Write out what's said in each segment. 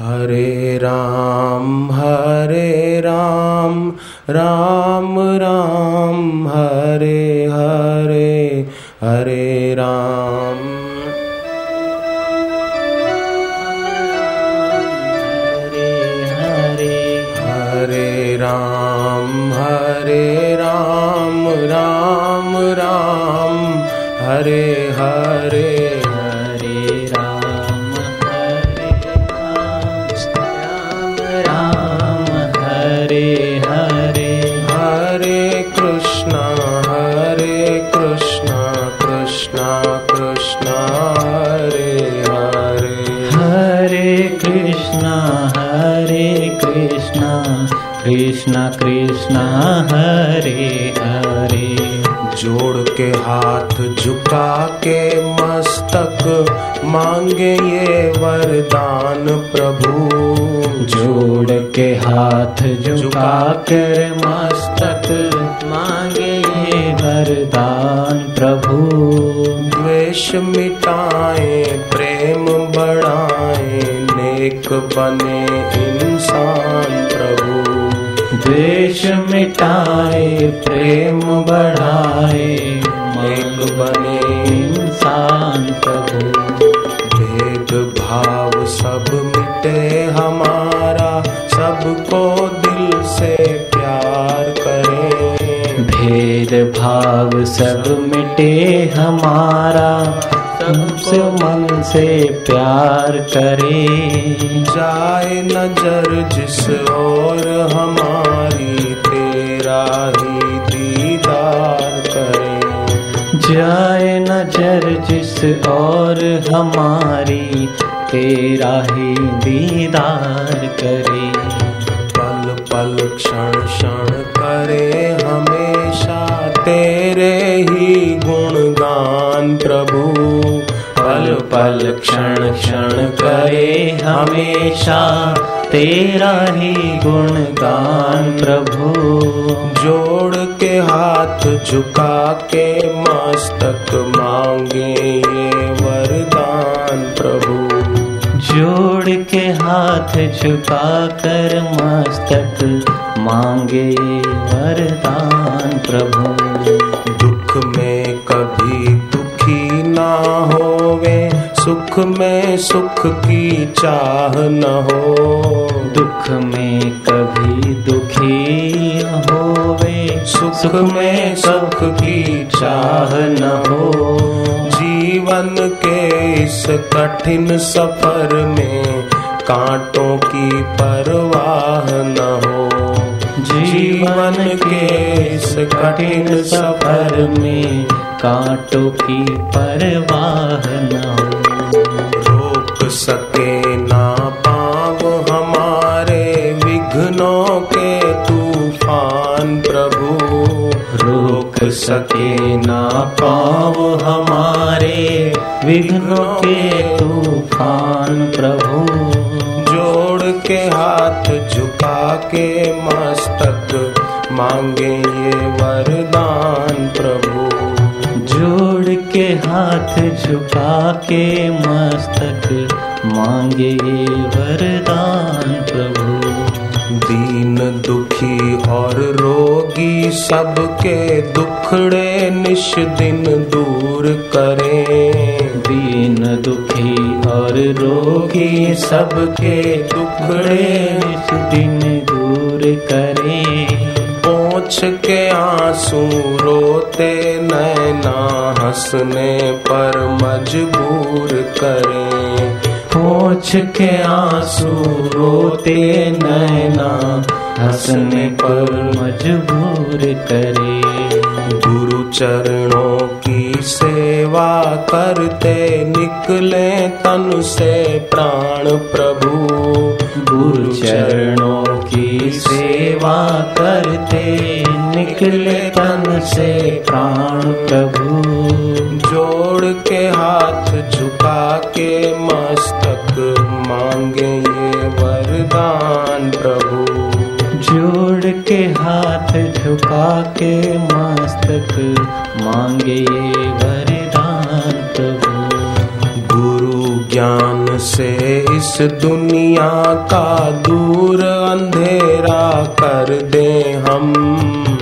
हरे राम हरे राम राम राम हरे हरे हरे राम। हरे राम हरे राम राम राम हरे हरे कृष्णा हरे कृष्णा कृष्णा कृष्णा हरे हरे। जोड़ के हाथ झुका के मस्तक मांगे ये वरदान प्रभु। जोड़ के हाथ झुका कर मस्तक मांगे ये वरदान प्रभु। द्वेष मिटाए बने इंसान प्रभु। द्वेष मिटाए, प्रेम बढ़ाए नेक बने इंसान प्रभु। भेद भाव सब मिटे हमारा, सबको दिल से प्यार करें। भेद भाव सब मिटे हमारा सबसे मन से प्यार करे। जाए नज़र जिस और हमारी तेरा ही दीदार करे। जाए नज़र जिस और हमारी तेरा ही दीदार करे। पल पल क्षण क्षण करे पल क्षण क्षण करे हमेशा तेरा ही गुणगान प्रभु। जोड़ के हाथ झुका के मस्तक मांगे ये वरदान प्रभु। जोड़ के हाथ झुका कर मस्तक मांगे वरदान प्रभु। दुख में कभी सुख में सुख की चाह न हो। दुख में कभी दुखी होवे। सुख में सुख की चाह न हो। जीवन के इस कठिन सफ़र में कांटों की परवाह न हो। जीवन के इस कठिन सफ़र में कांटों की परवाह न हो। रोक सके ना पाव हमारे विघ्नों के तूफ़ान प्रभु। रोक सके ना पाव हमारे विघ्नों के तूफ़ान प्रभु। जोड़ के हाथ झुका के मस्तक मांगे ये वरदान प्रभु। के हाथ झुका के मस्तक मांगे वरदान प्रभु। दीन दुखी और रोगी सबके दुखड़े निश दिन दूर करें। दीन दुखी और रोगी सबके दुखड़े इस दिन दूर करे। पोछ के आँसू रोते नैना हंसने पर मजबूर करें। पोछ के आँसू रोते नैना हंसने पर मजबूर करें। गुरु चरणों की सेवा करते निकले तन से प्राण प्रभु। गुरु चरणों की सेवा करते निकले तन से प्राण प्रभु। जोड़ के हाथ झुका के मस्तक मांगे ये वरदान प्रभु। जोड़ के हाथ झुका के मस्तक मांगे वरदान ज्ञान से इस दुनिया का दूर अंधेरा कर दे हम।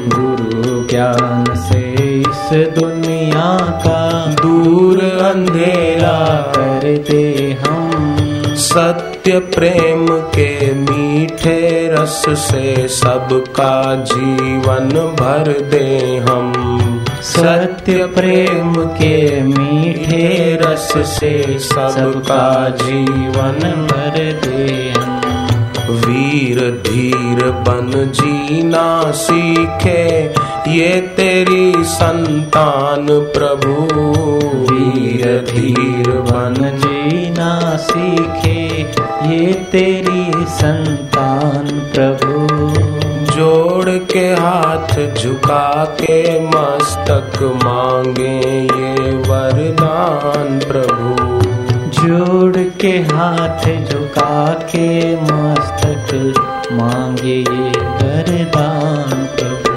गुरु ज्ञान से इस दुनिया का दूर अंधेरा कर दे हम। सत्य प्रेम के मीठे रस से सबका जीवन भर दे हम। सत्य प्रेम के मीठे रस से सबका जीवन भर दे। वीर धीर बन जीना सीखे, ये तेरी संतान प्रभु। वीर धीर बन जीना सीखे, ये तेरी संतान प्रभु। जोड़ के हाथ झुका के मस्तक मांगे ये वरदान प्रभु। जोड़ के हाथ झुका के मस्तक मांगे ये वरदान प्रभु।